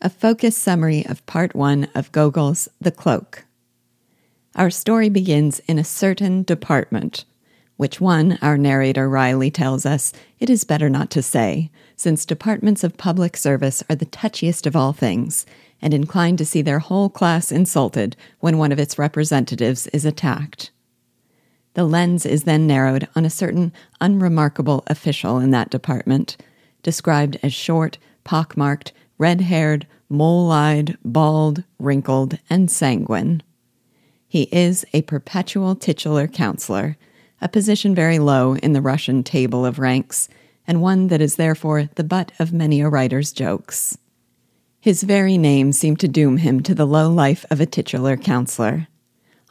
a focused summary of part one of Gogol's The Cloak. Our story begins in a certain department, which one, our narrator wryly tells us, it is better not to say, since departments of public service are the touchiest of all things, and inclined to see their whole class insulted when one of its representatives is attacked. The lens is then narrowed on a certain unremarkable official in that department, described as short, pockmarked, red haired, mole eyed, bald, wrinkled, and sanguine. He is a perpetual titular counselor, a position very low in the Russian table of ranks, and one that is therefore the butt of many a writer's jokes. His very name seemed to doom him to the low life of a titular counselor.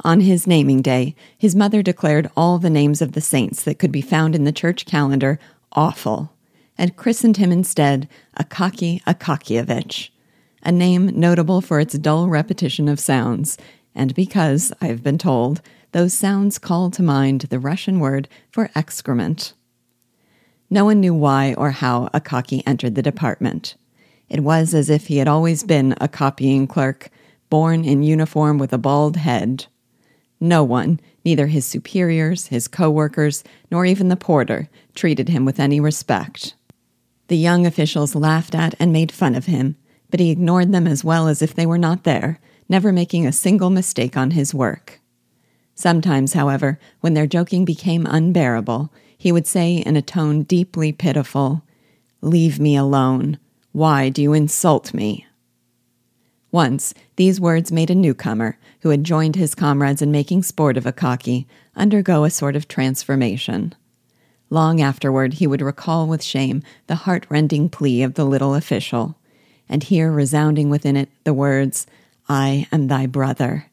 On his naming day, his mother declared all the names of the saints that could be found in the church calendar awful, and christened him instead Akaki Akakievich, a name notable for its dull repetition of sounds, and because, I have been told, those sounds call to mind the Russian word for excrement. No one knew why or how Akaki entered the department. It was as if he had always been a copying clerk, born in uniform with a bald head. No one, neither his superiors, his co-workers, nor even the porter, treated him with any respect. The young officials laughed at and made fun of him, but he ignored them as well as if they were not there, never making a single mistake on his work. Sometimes, however, when their joking became unbearable, he would say in a tone deeply pitiful, Leave me alone. Why do you insult me? Once, these words made a newcomer, who had joined his comrades in making sport of Akaki, undergo a sort of transformation. Long afterward, he would recall with shame the heart-rending plea of the little official, and hear resounding within it the words, I am thy brother.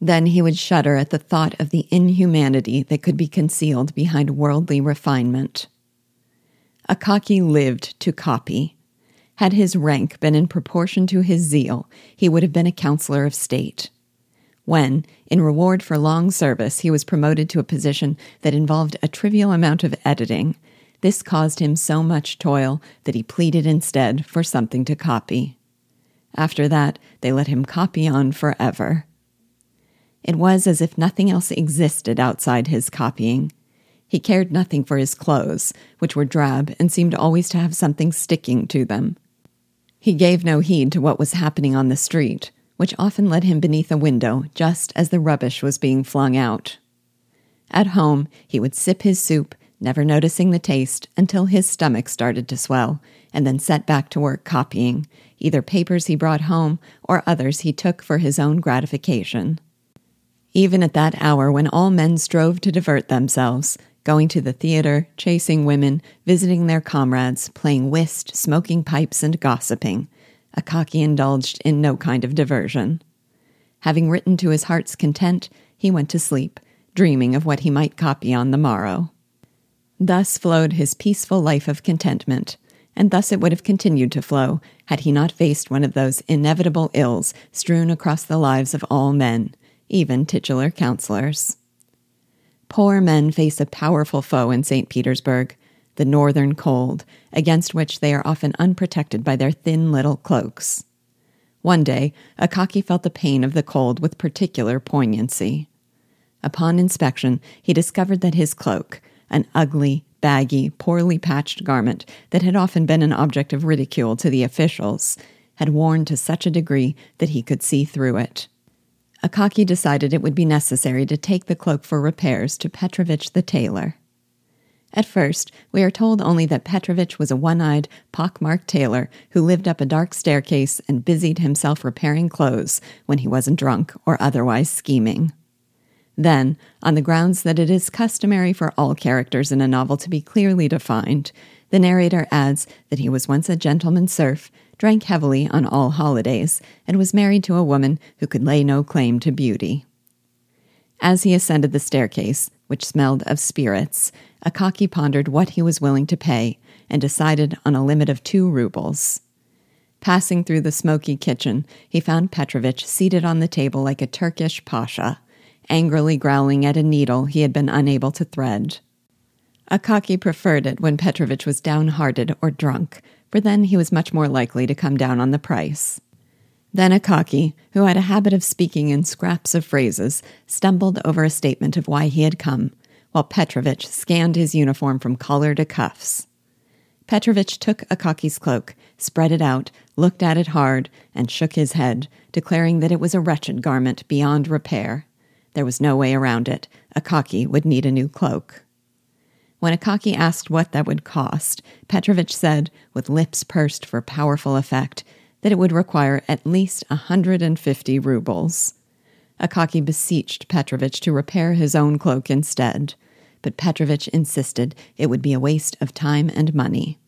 Then he would shudder at the thought of the inhumanity that could be concealed behind worldly refinement. Akaki lived to copy. Had his rank been in proportion to his zeal, he would have been a counselor of state. When, in reward for long service, he was promoted to a position that involved a trivial amount of editing, this caused him so much toil that he pleaded instead for something to copy. After that, they let him copy on forever. It was as if nothing else existed outside his copying. He cared nothing for his clothes, which were drab and seemed always to have something sticking to them. He gave no heed to what was happening on the street, which often led him beneath a window just as the rubbish was being flung out. At home, he would sip his soup, never noticing the taste, until his stomach started to swell, and then set back to work copying, either papers he brought home or others he took for his own gratification. Even at that hour when all men strove to divert themselves, going to the theater, chasing women, visiting their comrades, playing whist, smoking pipes, and gossiping. Akaki indulged in no kind of diversion. Having written to his heart's content, he went to sleep, dreaming of what he might copy on the morrow. Thus flowed his peaceful life of contentment, and thus it would have continued to flow had he not faced one of those inevitable ills strewn across the lives of all men, even titular counselors. Poor men face a powerful foe in St. Petersburg, the northern cold, against which they are often unprotected by their thin little cloaks. One day, Akaki felt the pain of the cold with particular poignancy. Upon inspection, he discovered that his cloak, an ugly, baggy, poorly patched garment that had often been an object of ridicule to the officials, had worn to such a degree that he could see through it. Akaki decided it would be necessary to take the cloak for repairs to Petrovich the tailor. At first, we are told only that Petrovich was a one eyed, pock-marked tailor who lived up a dark staircase and busied himself repairing clothes when he wasn't drunk or otherwise scheming. Then, on the grounds that it is customary for all characters in a novel to be clearly defined, the narrator adds that he was once a gentleman serf drank heavily on all holidays, and was married to a woman who could lay no claim to beauty. As he ascended the staircase, which smelled of spirits, Akaki pondered what he was willing to pay and decided on a limit of two rubles. Passing through the smoky kitchen, he found Petrovich seated on the table like a Turkish pasha, angrily growling at a needle he had been unable to thread. Akaki preferred it when Petrovich was downhearted or drunk, for then he was much more likely to come down on the price. Then Akaki, who had a habit of speaking in scraps of phrases, stumbled over a statement of why he had come, while Petrovich scanned his uniform from collar to cuffs. Petrovich took Akaki's cloak, spread it out, looked at it hard, and shook his head, declaring that it was a wretched garment beyond repair. There was no way around it. Akaki would need a new cloak. When Akaki asked what that would cost, Petrovich said, with lips pursed for powerful effect, that it would require at least a 150 rubles. Akaki beseeched Petrovich to repair his own cloak instead, but Petrovich insisted it would be a waste of time and money.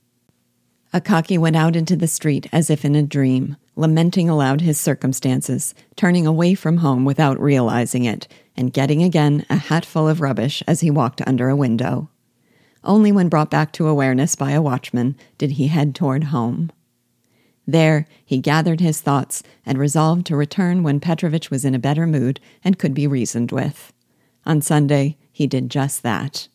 Akaki went out into the street as if in a dream, lamenting aloud his circumstances, turning away from home without realizing it, and getting again a hatful of rubbish as he walked under a window. Only when brought back to awareness by a watchman did he head toward home. There, he gathered his thoughts and resolved to return when Petrovich was in a better mood and could be reasoned with. On Sunday, he did just that.